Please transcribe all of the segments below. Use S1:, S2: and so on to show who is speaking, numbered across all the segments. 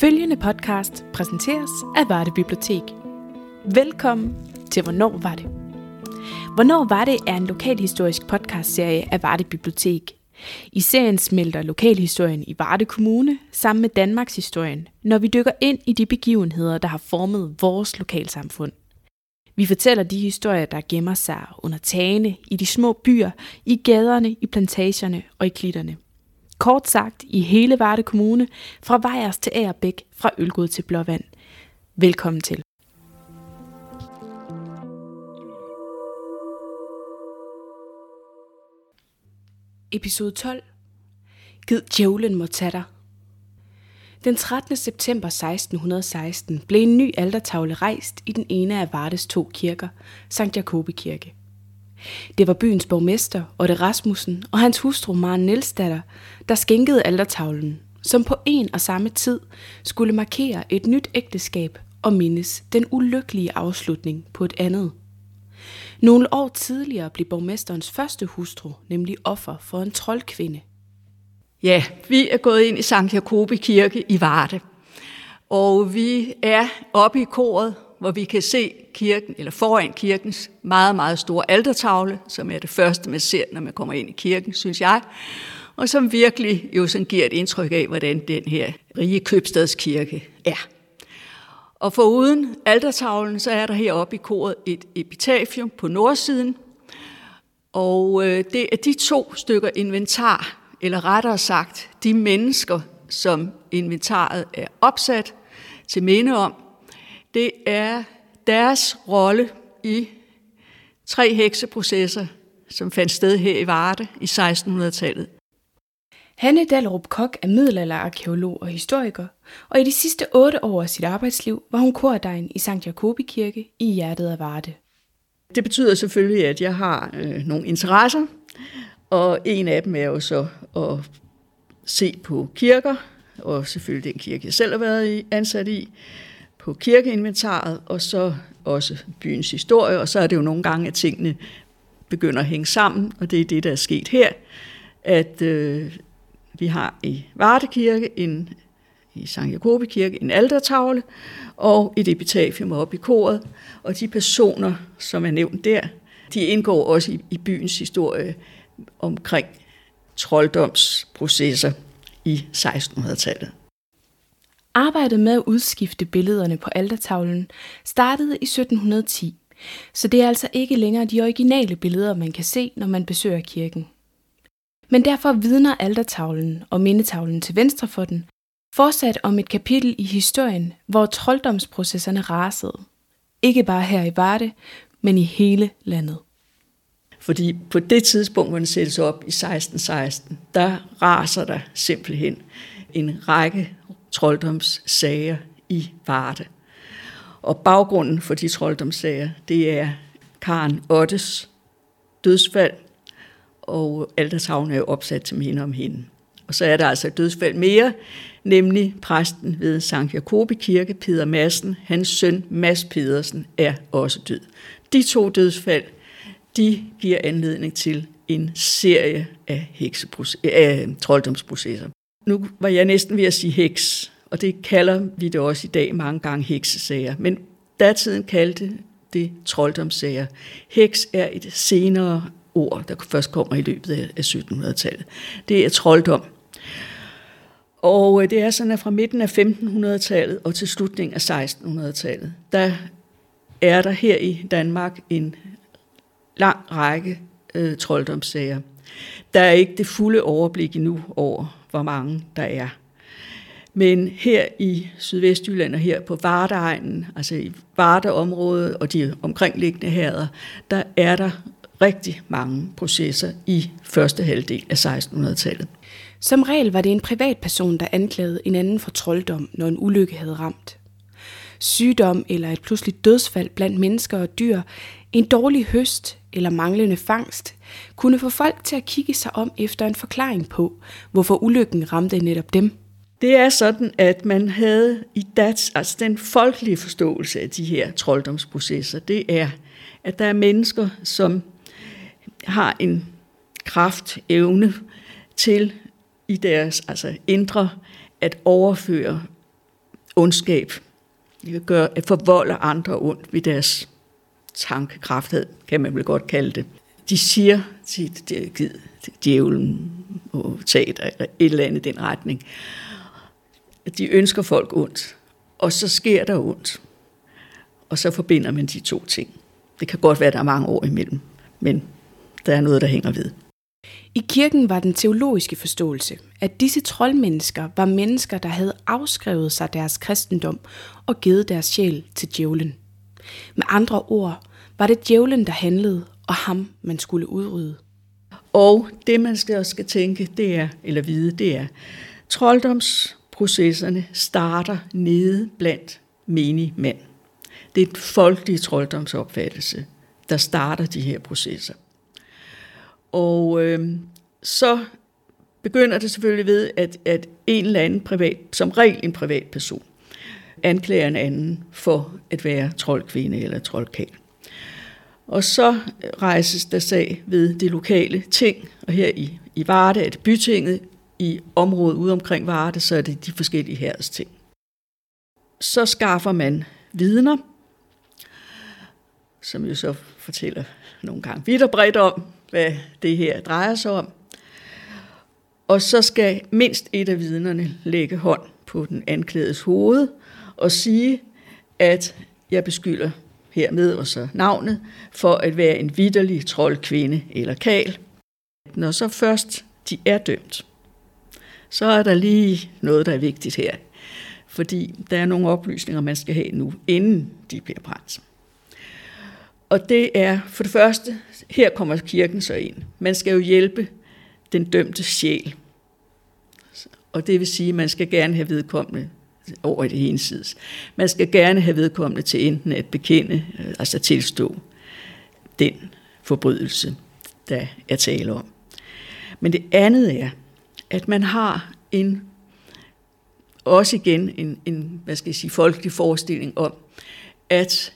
S1: Følgende podcast præsenteres af Varde Bibliotek. Velkommen til Hvornår var det? Hvornår var det er en lokalhistorisk podcastserie af Varde Bibliotek. I serien smelter lokalhistorien i Varde Kommune sammen med Danmarks historien, når vi dykker ind i de begivenheder, der har formet vores lokalsamfund. Vi fortæller de historier, der gemmer sig under tagene, i de små byer, i gaderne, i plantagerne og i klitterne – Kort sagt i hele Varde Kommune, fra Vejers til Agerbæk, fra Ølgod til Blåvand. Velkommen til. Episode 12. Gid djævlen må tage dig. Den 13. september 1616 blev en ny altertavle rejst i den ene af Vardes to kirker, Sankt Jakobi Kirke. Det var byens borgmester, Otte Rasmussen, og hans hustru Maren Nielsdatter, der skænkede altertavlen, som på en og samme tid skulle markere et nyt ægteskab og mindes den ulykkelige afslutning på et andet. Nogle år tidligere blev borgmesterens første hustru nemlig offer for en troldkvinde.
S2: Ja, vi er gået ind i Sankt Jakobi Kirke i Varde, og vi er oppe i koret hvor vi kan se kirken, eller foran kirkens meget, meget store altertavle, som er det første, man ser, når man kommer ind i kirken, synes jeg, og som virkelig jo sådan giver et indtryk af, hvordan den her rige købstadskirke er. Og foruden altertavlen, så er der heroppe i koret et epitafium på nordsiden, og øh, det er de to stykker inventar, eller rettere sagt, de mennesker, som inventaret er opsat til minde om, det er deres rolle i tre hekseprocesser, som fandt sted her i Varde i 1600-tallet.
S1: Hanne Dallerup Kok er middelalderarkeolog og historiker, og i de sidste otte år af sit arbejdsliv var hun kordegn i Sankt Jakobi Kirke i hjertet af Varde.
S2: Det betyder selvfølgelig, at jeg har øh, nogle interesser, og en af dem er jo så at se på kirker, og selvfølgelig den kirke, jeg selv har været ansat i, på kirkeinventaret, og så også byens historie, og så er det jo nogle gange, at tingene begynder at hænge sammen, og det er det, der er sket her, at øh, vi har i Varde Kirke en i Sankt Jakobi Kirke en altertavle og et epitafium oppe i koret. Og de personer, som er nævnt der, de indgår også i, i byens historie omkring trolddomsprocesser i 1600-tallet.
S1: Arbejdet med at udskifte billederne på altertavlen startede i 1710, så det er altså ikke længere de originale billeder, man kan se, når man besøger kirken. Men derfor vidner altertavlen og mindetavlen til venstre for den fortsat om et kapitel i historien, hvor trolddomsprocesserne rasede. Ikke bare her i Varde, men i hele landet.
S2: Fordi på det tidspunkt, hvor den sættes op i 1616, der raser der simpelthen en række trolddomssager i Varde. Og baggrunden for de trolddomssager, det er Karen Ottes dødsfald, og altertavlen er jo opsat til minde om hende. Og så er der altså et dødsfald mere, nemlig præsten ved Sankt Jakobi Kirke, Peter Madsen, hans søn Mads Pedersen, er også død. De to dødsfald, de giver anledning til en serie af, af trolddomsprocesser. Nu var jeg næsten ved at sige heks, og det kalder vi det også i dag mange gange heksesager. Men datiden kaldte det trolddomssager. Heks er et senere ord, der først kommer i løbet af 1700-tallet. Det er trolddom. Og øh, det er sådan, at fra midten af 1500-tallet og til slutningen af 1600-tallet, der er der her i Danmark en lang række øh, trolddomssager. Der er ikke det fulde overblik endnu over, hvor mange der er. Men her i Sydvestjylland og her på Vardeegnen, altså i Vardeområdet og de omkringliggende herreder, der er der rigtig mange processer i første halvdel af 1600-tallet.
S1: Som regel var det en privatperson, der anklagede en anden for trolddom, når en ulykke havde ramt. Sygdom eller et pludseligt dødsfald blandt mennesker og dyr, en dårlig høst eller manglende fangst, kunne få folk til at kigge sig om efter en forklaring på, hvorfor ulykken ramte netop dem.
S2: Det er sådan, at man havde i DATS, altså den folkelige forståelse af de her trolddomsprocesser, det er, at der er mennesker, som har en kraft, evne til i deres altså indre at overføre ondskab, gør, at forvolde andre ondt ved deres tankekraft, kan man vel godt kalde det. De siger til, til, djævlen og teater et eller andet i den retning, at de ønsker folk ondt, og så sker der ondt. Og så forbinder man de to ting. Det kan godt være, at der er mange år imellem, men der er noget, der hænger ved.
S1: I kirken var den teologiske forståelse, at disse troldmennesker var mennesker, der havde afskrevet sig deres kristendom og givet deres sjæl til djævlen. Med andre ord var det djævlen, der handlede, og ham, man skulle udrydde.
S2: Og det, man skal også skal tænke, det er, eller vide, det er, trolddomsprocesserne starter nede blandt menige mænd. Det er et folkeligt trolddomsopfattelse, der starter de her processer. Og øh, så begynder det selvfølgelig ved, at, at en eller anden privat, som regel en privat person, anklager en anden for at være troldkvinde eller troldkald. Og så rejses der sag ved det lokale ting, og her i, i Varde er det bytinget, i området ude omkring Varde, så er det de forskellige herres ting. Så skaffer man vidner, som jo så fortæller nogle gange vidt og bredt om, hvad det her drejer sig om. Og så skal mindst et af vidnerne lægge hånd på den anklagedes hoved og sige, at jeg beskylder hermed og så navnet for at være en vidderlig troldkvinde eller kal. Når så først de er dømt, så er der lige noget, der er vigtigt her. Fordi der er nogle oplysninger, man skal have nu, inden de bliver brændt. Og det er for det første, her kommer kirken så ind. Man skal jo hjælpe den dømte sjæl. Og det vil sige, at man skal gerne have vedkommende over i det hensides. Man skal gerne have vedkommende til enten at bekende, øh, altså tilstå den forbrydelse, der er tale om. Men det andet er, at man har en, også igen en, en hvad skal jeg sige, folkelig forestilling om, at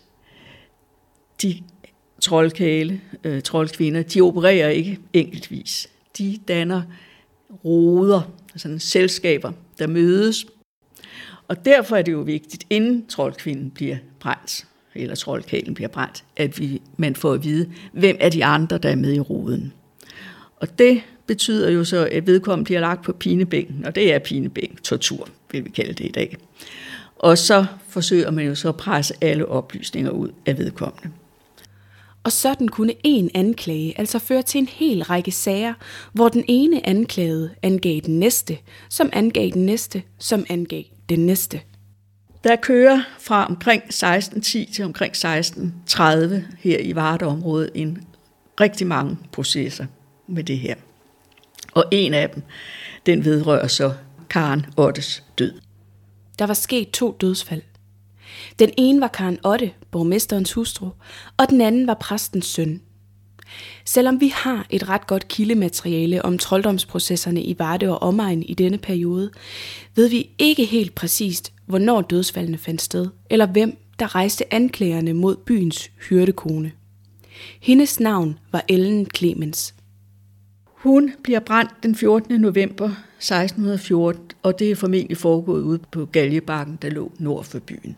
S2: de troldkale, øh, troldkvinder, de opererer ikke enkeltvis. De danner roder, altså sådan selskaber, der mødes. Og derfor er det jo vigtigt, inden troldkvinden bliver brændt, eller troldkælen bliver brændt, at vi, man får at vide, hvem er de andre, der er med i roden. Og det betyder jo så, at vedkommende bliver lagt på pinebænken, og det er pinebænk, tortur, vil vi kalde det i dag. Og så forsøger man jo så at presse alle oplysninger ud af vedkommende.
S1: Og sådan kunne en anklage altså føre til en hel række sager, hvor den ene anklagede angav den næste, som angav den næste, som angav den næste.
S2: Der kører fra omkring 1610 til omkring 1630 her i Vardeområdet en rigtig mange processer med det her. Og en af dem, den vedrører så Karen Ottes død.
S1: Der var sket to dødsfald. Den ene var Karen Otte, borgmesterens hustru, og den anden var præstens søn. Selvom vi har et ret godt kildemateriale om trolddomsprocesserne i Varde og omegn i denne periode, ved vi ikke helt præcist, hvornår dødsfaldene fandt sted, eller hvem der rejste anklagerne mod byens hyrdekone. Hendes navn var Ellen Clemens.
S2: Hun bliver brændt den 14. november 1614, og det er formentlig foregået ude på Galjebakken, der lå nord for byen.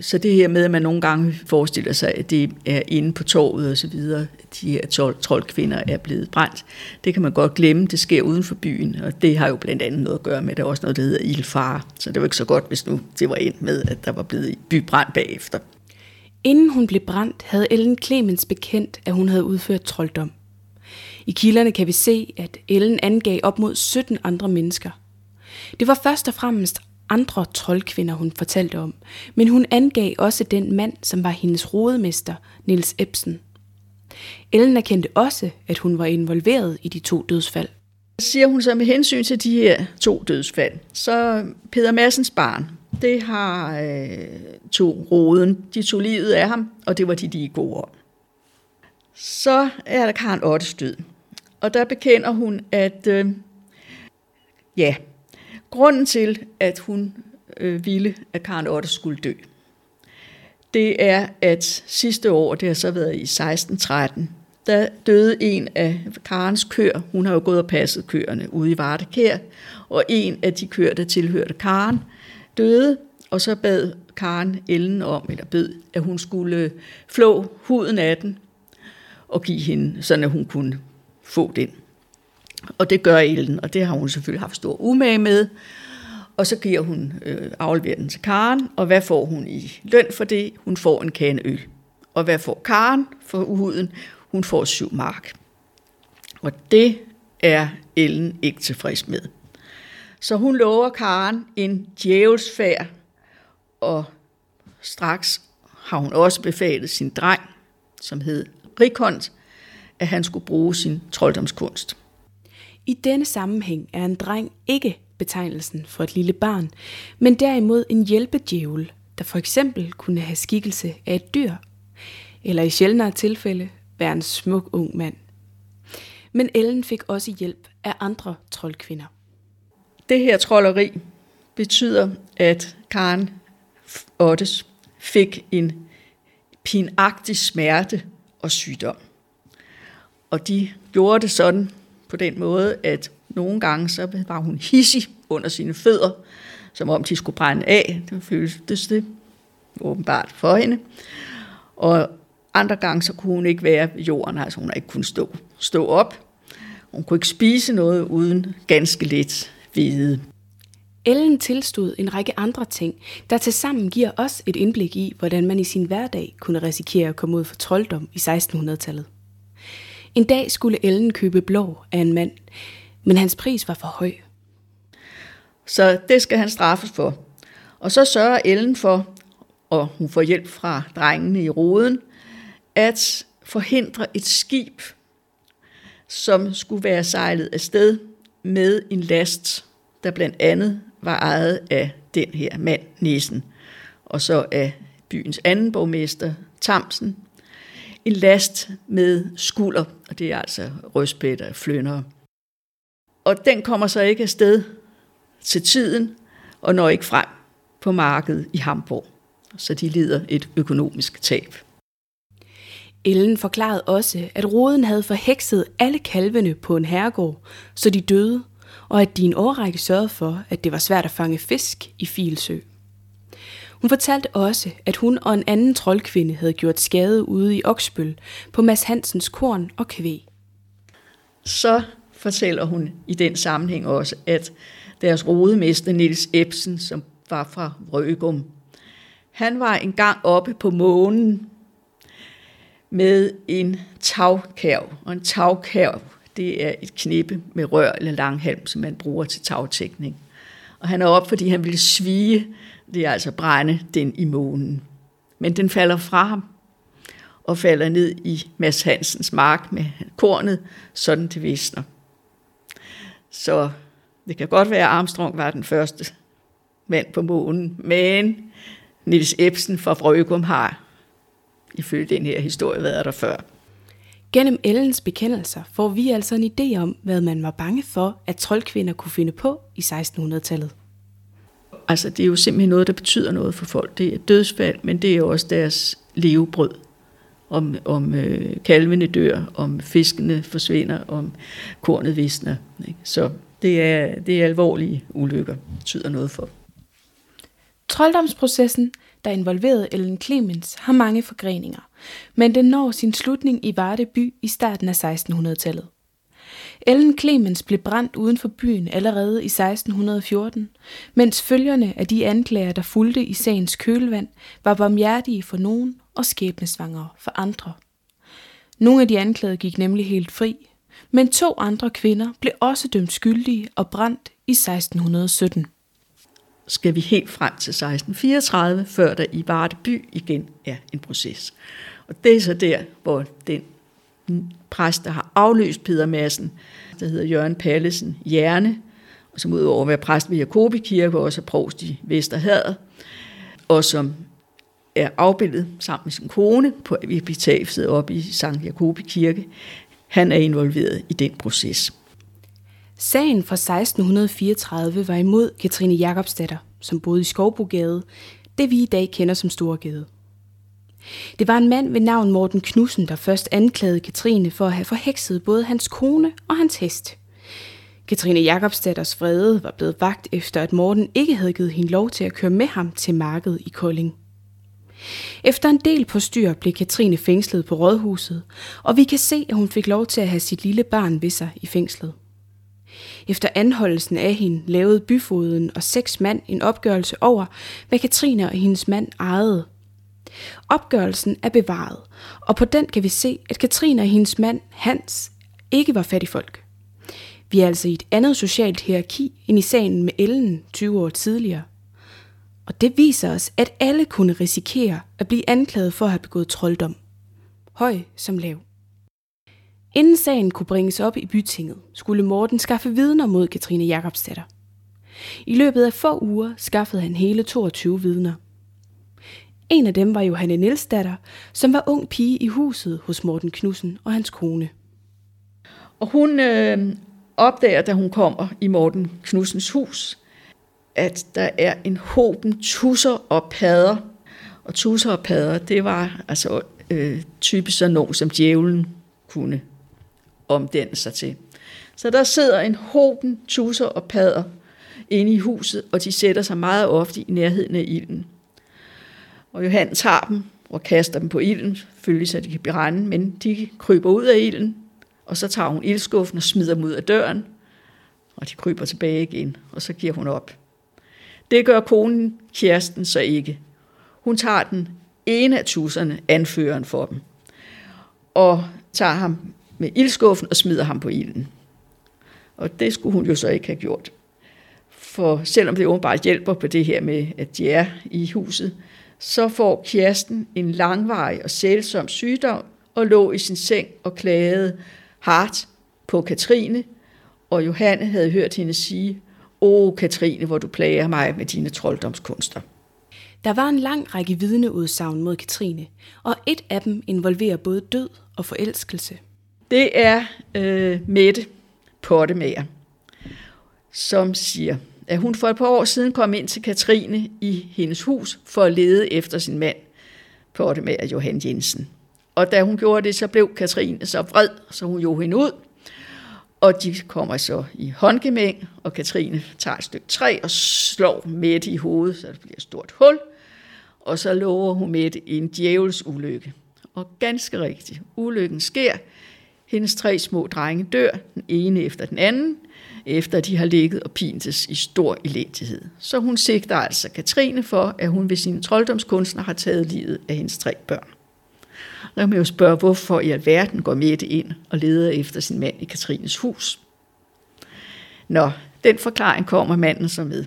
S2: Så det her med, at man nogle gange forestiller sig, at det er inde på torvet og så videre, de her troldkvinder er blevet brændt, det kan man godt glemme. Det sker uden for byen, og det har jo blandt andet noget at gøre med, at der er også noget, der hedder ildfare. Så det var ikke så godt, hvis nu det var ind med, at der var blevet bybrændt bagefter.
S1: Inden hun blev brændt, havde Ellen Clemens bekendt, at hun havde udført trolddom. I kilderne kan vi se, at Ellen angav op mod 17 andre mennesker. Det var først og fremmest andre troldkvinder, hun fortalte om, men hun angav også den mand, som var hendes rodemester, Nils Ebsen. Ellen erkendte også, at hun var involveret i de to dødsfald.
S2: Siger hun så med hensyn til de her to dødsfald, så Peter Massens barn, det har øh, to roden, de tog livet af ham, og det var de lige gode om. Så er der Karen Ottes død, og der bekender hun, at øh, ja, Grunden til, at hun øh, ville, at Karen Otte skulle dø, det er, at sidste år, det har så været i 1613, der døde en af Karens køer. Hun har jo gået og passet køerne ude i Vardekær, og en af de køer, der tilhørte Karen, døde, og så bad Karen Ellen om, eller bed, at hun skulle øh, flå huden af den og give hende, sådan at hun kunne få den. Og det gør Ellen, og det har hun selvfølgelig haft stor umage med. Og så giver hun, øh, afleverer den til Karen, og hvad får hun i løn for det? Hun får en kande øl. Og hvad får Karen for huden? Hun får syv mark. Og det er Ellen ikke tilfreds med. Så hun lover Karen en djævelsfærd, og straks har hun også befalet sin dreng, som hed Rikont, at han skulle bruge sin trolddomskunst.
S1: I denne sammenhæng er en dreng ikke betegnelsen for et lille barn, men derimod en hjælpedjævel, der for eksempel kunne have skikkelse af et dyr, eller i sjældnere tilfælde være en smuk ung mand. Men Ellen fik også hjælp af andre troldkvinder.
S2: Det her trolleri betyder, at Karen Ottes fik en pinagtig smerte og sygdom. Og de gjorde det sådan på den måde, at nogle gange så var hun hissig under sine fødder, som om de skulle brænde af. Det føltes det åbenbart for hende. Og andre gange så kunne hun ikke være ved jorden, altså hun ikke kunne stå, stå op. Hun kunne ikke spise noget uden ganske lidt hvide.
S1: Ellen tilstod en række andre ting, der tilsammen giver os et indblik i, hvordan man i sin hverdag kunne risikere at komme ud for trolddom i 1600-tallet. En dag skulle Ellen købe blå af en mand, men hans pris var for høj.
S2: Så det skal han straffes for. Og så sørger Ellen for, og hun får hjælp fra drengene i roden, at forhindre et skib, som skulle være sejlet afsted med en last, der blandt andet var ejet af den her mand, Nissen, og så af byens anden borgmester, Tamsen, en last med skulder, og det er altså rødspætter, flønder. Og den kommer så ikke afsted til tiden, og når ikke frem på markedet i Hamburg. Så de lider et økonomisk tab.
S1: Ellen forklarede også, at roden havde forhekset alle kalvene på en herregård, så de døde, og at de en årrække sørgede for, at det var svært at fange fisk i Filsø. Hun fortalte også, at hun og en anden troldkvinde havde gjort skade ude i Oksbøl på Mads Hansens korn og kvæg.
S2: Så fortæller hun i den sammenhæng også, at deres rodemester Nils Ebsen, som var fra Røgum, han var engang oppe på månen med en tagkærv. Og en tagkærv, det er et knippe med rør eller langhalm, som man bruger til tagtækning. Og han er op, fordi han ville svige, det er altså brænde den i månen. Men den falder fra ham og falder ned i Mads Hansens mark med kornet, sådan det visner. Så det kan godt være, at Armstrong var den første mand på månen, men Nils Ebsen fra Frøgum har ifølge den her historie været der før.
S1: Gennem Ellens bekendelser får vi altså en idé om, hvad man var bange for, at troldkvinder kunne finde på i 1600-tallet.
S2: Altså, det er jo simpelthen noget, der betyder noget for folk. Det er dødsfald, men det er jo også deres levebrød. Om, om øh, kalvene dør, om fiskene forsvinder, om kornet visner. Ikke? Så det er, det er alvorlige ulykker, betyder noget for.
S1: Trolddomsprocessen, der involverede Ellen Clemens, har mange forgreninger, men den når sin slutning i Varde by i starten af 1600-tallet. Ellen Clemens blev brændt uden for byen allerede i 1614, mens følgerne af de anklager, der fulgte i sagens kølvand, var barmhjertige for nogen og skæbnesvangere for andre. Nogle af de anklagede gik nemlig helt fri, men to andre kvinder blev også dømt skyldige og brændt i 1617.
S2: Skal vi helt frem til 1634, før der i Varde by igen er en proces. Og det er så der, hvor den præst, der har afløst Peter Madsen, der hedder Jørgen Pallesen Hjerne, og som udover at være præst ved Jakobi Kirke, også er provst i Vesterhavet, og som er afbildet sammen med sin kone på epitafiet op i Sankt Jakobi Kirke. Han er involveret i den proces.
S1: Sagen fra 1634 var imod Katrine Jakobsdatter, som boede i Skovbogade, det vi i dag kender som Storgade. Det var en mand ved navn Morten Knudsen, der først anklagede Katrine for at have forhekset både hans kone og hans hest. Katrine Jakobsdatters vrede var blevet vagt efter, at Morten ikke havde givet hende lov til at køre med ham til markedet i Kolding. Efter en del på styr blev Katrine fængslet på rådhuset, og vi kan se, at hun fik lov til at have sit lille barn ved sig i fængslet. Efter anholdelsen af hende lavede byfoden og seks mand en opgørelse over, hvad Katrine og hendes mand ejede. Opgørelsen er bevaret, og på den kan vi se, at Katrine og hendes mand Hans ikke var fattigfolk. Vi er altså i et andet socialt hierarki end i sagen med Ellen 20 år tidligere. Og det viser os, at alle kunne risikere at blive anklaget for at have begået trolddom. Høj som lav. Inden sagen kunne bringes op i bytinget, skulle Morten skaffe vidner mod Katrine Jakobsdatter. I løbet af få uger skaffede han hele 22 vidner. En af dem var Johanne Nielsdatter, som var ung pige i huset hos Morten Knudsen og hans kone.
S2: Og hun øh, opdager, da hun kommer i Morten Knudsens hus, at der er en hoben tusser og padder. Og tusser og padder, det var altså øh, typisk sådan nogen, som djævlen kunne omdanne sig til. Så der sidder en hoben tusser og padder inde i huset, og de sætter sig meget ofte i nærheden af ilden. Og Johan tager dem og kaster dem på ilden, følge så de kan brænde, men de kryber ud af ilden, og så tager hun ildskuffen og smider dem ud af døren, og de kryber tilbage igen, og så giver hun op. Det gør konen Kirsten så ikke. Hun tager den ene af tusserne, anføreren for dem, og tager ham med ildskuffen og smider ham på ilden. Og det skulle hun jo så ikke have gjort. For selvom det åbenbart hjælper på det her med, at de er i huset, så får Kirsten en langvarig og sælsom sygdom og lå i sin seng og klagede hardt på Katrine, og Johanne havde hørt hende sige, Åh, Katrine, hvor du plager mig med dine trolddomskunster.
S1: Der var en lang række vidneudsagn mod Katrine, og et af dem involverer både død og forelskelse.
S2: Det er øh, Mette Pottemager, som siger, at hun for et par år siden kom ind til Katrine i hendes hus for at lede efter sin mand, Pottemager Johan Jensen. Og da hun gjorde det, så blev Katrine så vred, så hun jo hende ud. Og de kommer så i håndgemæng, og Katrine tager et stykke træ og slår Mette i hovedet, så det bliver et stort hul. Og så lover hun Mette en djævels ulykke. Og ganske rigtigt, ulykken sker. Hendes tre små drenge dør, den ene efter den anden, efter de har ligget og pintes i stor elendighed. Så hun sigter altså Katrine for, at hun ved sine trolddomskunstner har taget livet af hendes tre børn. Der kan man jo spørge, hvorfor i alverden går Mette ind og leder efter sin mand i Katrines hus. Nå, den forklaring kommer manden så med.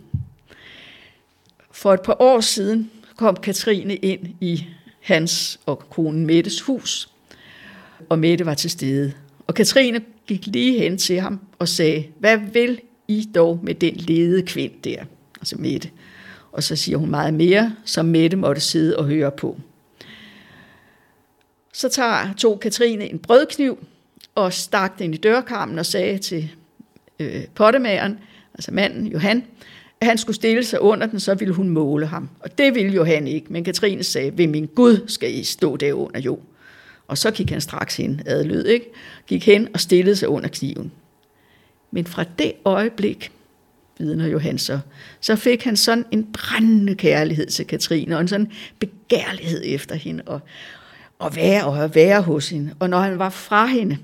S2: For et par år siden kom Katrine ind i hans og konen Mettes hus, og Mette var til stede. Og Katrine gik lige hen til ham og sagde, hvad vil I dog med den lede kvind der? Altså Mette. Og så siger hun meget mere, som Mette måtte sidde og høre på. Så tager, tog Katrine en brødkniv og stak den i dørkarmen og sagde til øh, pottemageren, altså manden Johan, at han skulle stille sig under den, så ville hun måle ham. Og det ville Johan ikke, men Katrine sagde, ved min Gud skal I stå derunder jo. Og så gik han straks hen, adlød, ikke? Gik hen og stillede sig under kniven. Men fra det øjeblik, vidner Johan så, så fik han sådan en brændende kærlighed til Katrine, og en sådan begærlighed efter hende, og, og være og være hos hende. Og når han var fra hende,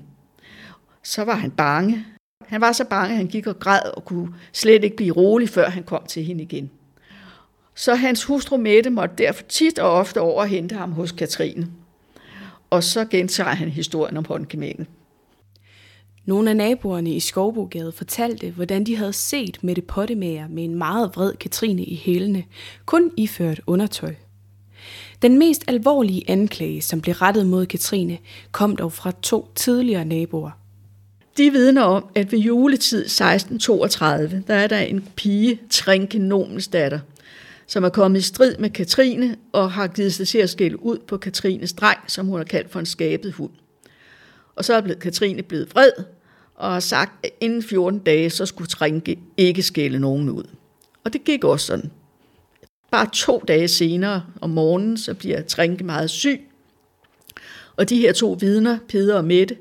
S2: så var han bange. Han var så bange, at han gik og græd og kunne slet ikke blive rolig, før han kom til hende igen. Så hans hustru Mette måtte derfor tit og ofte over og hente ham hos Katrine. Og så gentager han historien om håndgemænget.
S1: Nogle af naboerne i Skovbogade fortalte, hvordan de havde set Mette Pottemager med en meget vred Katrine i hælene, kun iført undertøj. Den mest alvorlige anklage, som blev rettet mod Katrine, kom dog fra to tidligere naboer.
S2: De vidner om, at ved juletid 1632, der er der en pige, Trinke Nomens datter, som er kommet i strid med Katrine og har givet sig til at skælde ud på Katrines dreng, som hun har kaldt for en skabet hund. Og så er blevet Katrine blevet vred og har sagt, at inden 14 dage, så skulle Trinke ikke skælde nogen ud. Og det gik også sådan. Bare to dage senere om morgenen, så bliver Trinke meget syg. Og de her to vidner, Peder og Mette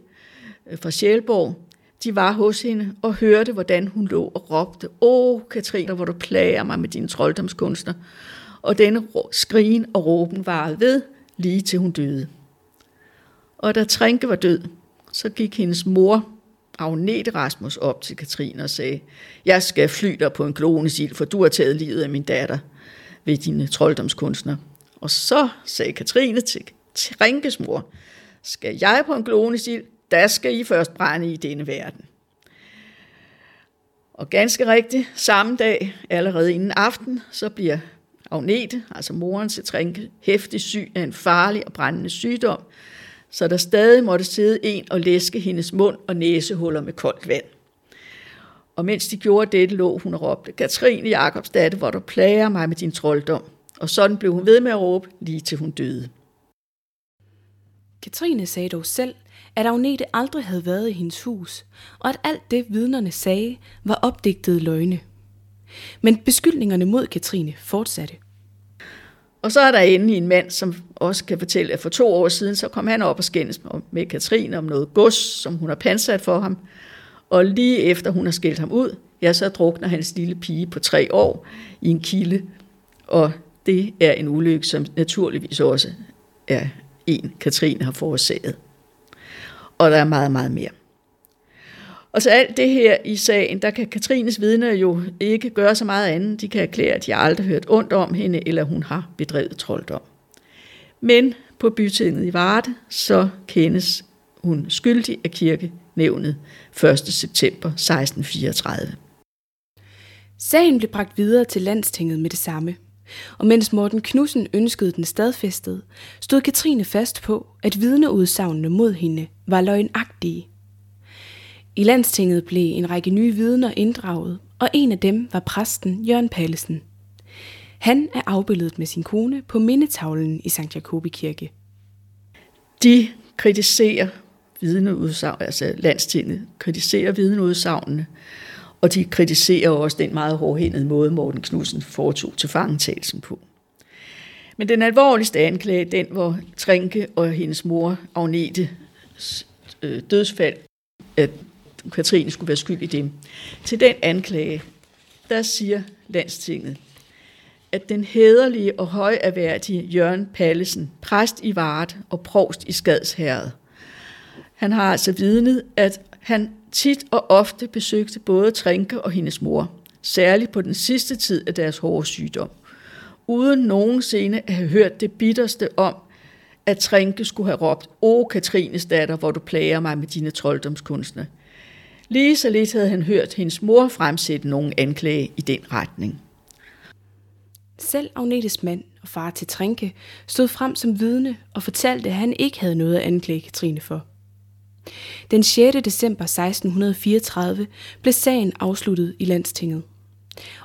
S2: øh, fra Sjælborg, de var hos hende og hørte, hvordan hun lå og råbte, Åh, Katrine, hvor du plager mig med dine trolddomskunster. Og denne skrigen og råben varede ved, lige til hun døde. Og da Trænke var død, så gik hendes mor, Agnete Rasmus, op til Katrine og sagde, jeg skal fly dig på en klonesil, for du har taget livet af min datter ved dine øh, trolddomskunstner. Og så sagde Katrine til Trænkes mor, skal jeg på en klonesil, der skal I først brænde i denne verden. Og ganske rigtigt, samme dag, allerede inden aften, så bliver Agnete, altså moren til Trænke, hæftig syg af en farlig og brændende sygdom, så der stadig måtte sidde en og læske hendes mund og næsehuller med koldt vand. Og mens de gjorde dette, lå hun og råbte, Katrine Jakobsdatte, hvor du plager mig med din trolddom. Og sådan blev hun ved med at råbe, lige til hun døde.
S1: Katrine sagde dog selv, at Agnete aldrig havde været i hendes hus, og at alt det vidnerne sagde var opdigtede løgne. Men beskyldningerne mod Katrine fortsatte.
S2: Og så er der endelig en mand, som også kan fortælle, at for to år siden, så kom han op og skændes med Katrine om noget gods, som hun har pansat for ham. Og lige efter hun har skældt ham ud, ja, så drukner hans lille pige på tre år i en kilde. Og det er en ulykke, som naturligvis også er en, Katrine har forårsaget. Og der er meget, meget mere. Og så alt det her i sagen, der kan Katrines vidner jo ikke gøre så meget andet. De kan erklære, at de aldrig har hørt ondt om hende, eller hun har bedrevet trolddom. Men på bytinget i Varde, så kendes hun skyldig af kirkenævnet 1. september 1634.
S1: Sagen blev bragt videre til landstinget med det samme. Og mens Morten Knudsen ønskede den stadfæstet, stod Katrine fast på, at vidneudsagnene mod hende var løgnagtige. I landstinget blev en række nye vidner inddraget, og en af dem var præsten Jørgen Pallesen. Han er afbildet med sin kone på mindetavlen i St. Jakobi Kirke.
S2: De kritiserer vidneudsagn, altså landstinget kritiserer vidneudsagnene, og de kritiserer også den meget hårdhændede måde, Morten Knudsen foretog til fangetagelsen på. Men den alvorligste anklage, den hvor Trænke og hendes mor Agnete øh, dødsfald, at Katrine skulle være skyld i det. Til den anklage, der siger landstinget, at den hederlige og højerværdige Jørgen Pallesen, præst i Vart og provst i Skadsherred, han har altså vidnet, at han tit og ofte besøgte både Trinke og hendes mor, særligt på den sidste tid af deres hårde sygdom, uden nogensinde at have hørt det bitterste om, at Trinke skulle have råbt, Åh, Katrines datter, hvor du plager mig med dine trolddomskunstner. Lige så lidt havde han hørt hendes mor fremsætte nogen anklage i den retning.
S1: Selv Agnetes mand og far til Trinke stod frem som vidne og fortalte, at han ikke havde noget at anklage Katrine for. Den 6. december 1634 blev sagen afsluttet i landstinget.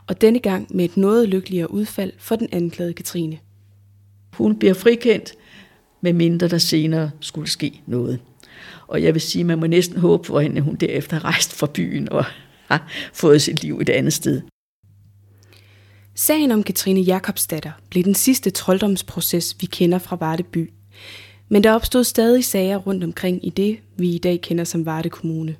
S1: Og denne gang med et noget lykkeligere udfald for den anklagede Katrine.
S2: Hun bliver frikendt, med mindre der senere skulle ske noget. Og jeg vil sige, man må næsten håbe for hende, at hun derefter har rejst fra byen og har fået sit liv et andet sted.
S1: Sagen om Katrine Jakobsdatter blev den sidste trolddomsproces, vi kender fra Varde by. Men der opstod stadig sager rundt omkring i det, vi i dag kender som Varde Kommune.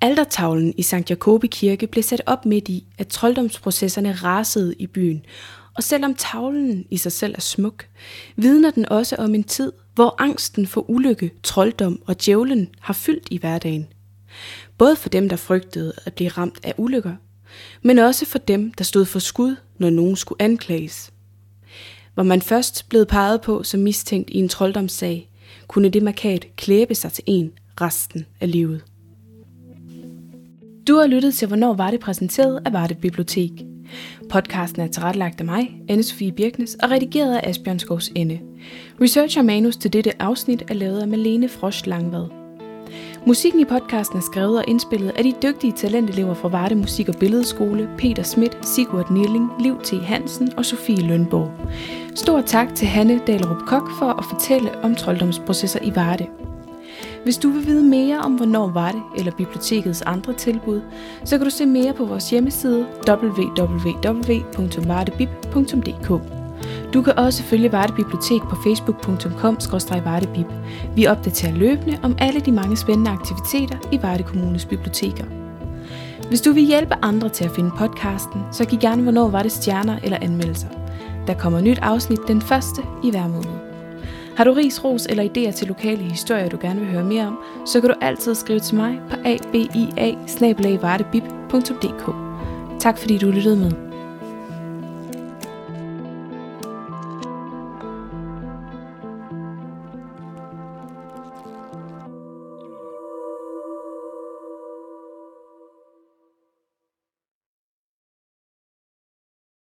S1: Altertavlen i St. Jakobi Kirke blev sat op midt i, at trolddomsprocesserne rasede i byen, og selvom tavlen i sig selv er smuk, vidner den også om en tid, hvor angsten for ulykke, trolddom og djævlen har fyldt i hverdagen. Både for dem, der frygtede at blive ramt af ulykker, men også for dem, der stod for skud, når nogen skulle anklages. Var man først blevet peget på som mistænkt i en trolddomssag, kunne det markat klæbe sig til en resten af livet. Du har lyttet til Hvornår var det præsenteret af Varde Bibliotek. Podcasten er tilrettelagt af mig, anne Sofie Birknes, og redigeret af Asbjørn Skovs Ende. Research og manus til dette afsnit er lavet af Malene Frost Langvad. Musikken i podcasten er skrevet og indspillet af de dygtige talentelever fra Varde Musik- og Billedskole, Peter Schmidt, Sigurd Nilling, Liv T. Hansen og Sofie Lønborg. Stor tak til Hanne Dalrup Kok for at fortælle om trolddomsprocesser i Varde. Hvis du vil vide mere om, hvornår Varde eller bibliotekets andre tilbud, så kan du se mere på vores hjemmeside www.vardebib.dk. Du kan også følge Varde Bibliotek på facebook.com vardebib. Vi opdaterer løbende om alle de mange spændende aktiviteter i Varde Kommunes biblioteker. Hvis du vil hjælpe andre til at finde podcasten, så giv gerne Hvornår var det stjerner eller anmeldelser. Der kommer nyt afsnit den første i hver måned. Har du ris, ros eller idéer til lokale historier, du gerne vil høre mere om, så kan du altid skrive til mig på abia Tak fordi du lyttede med.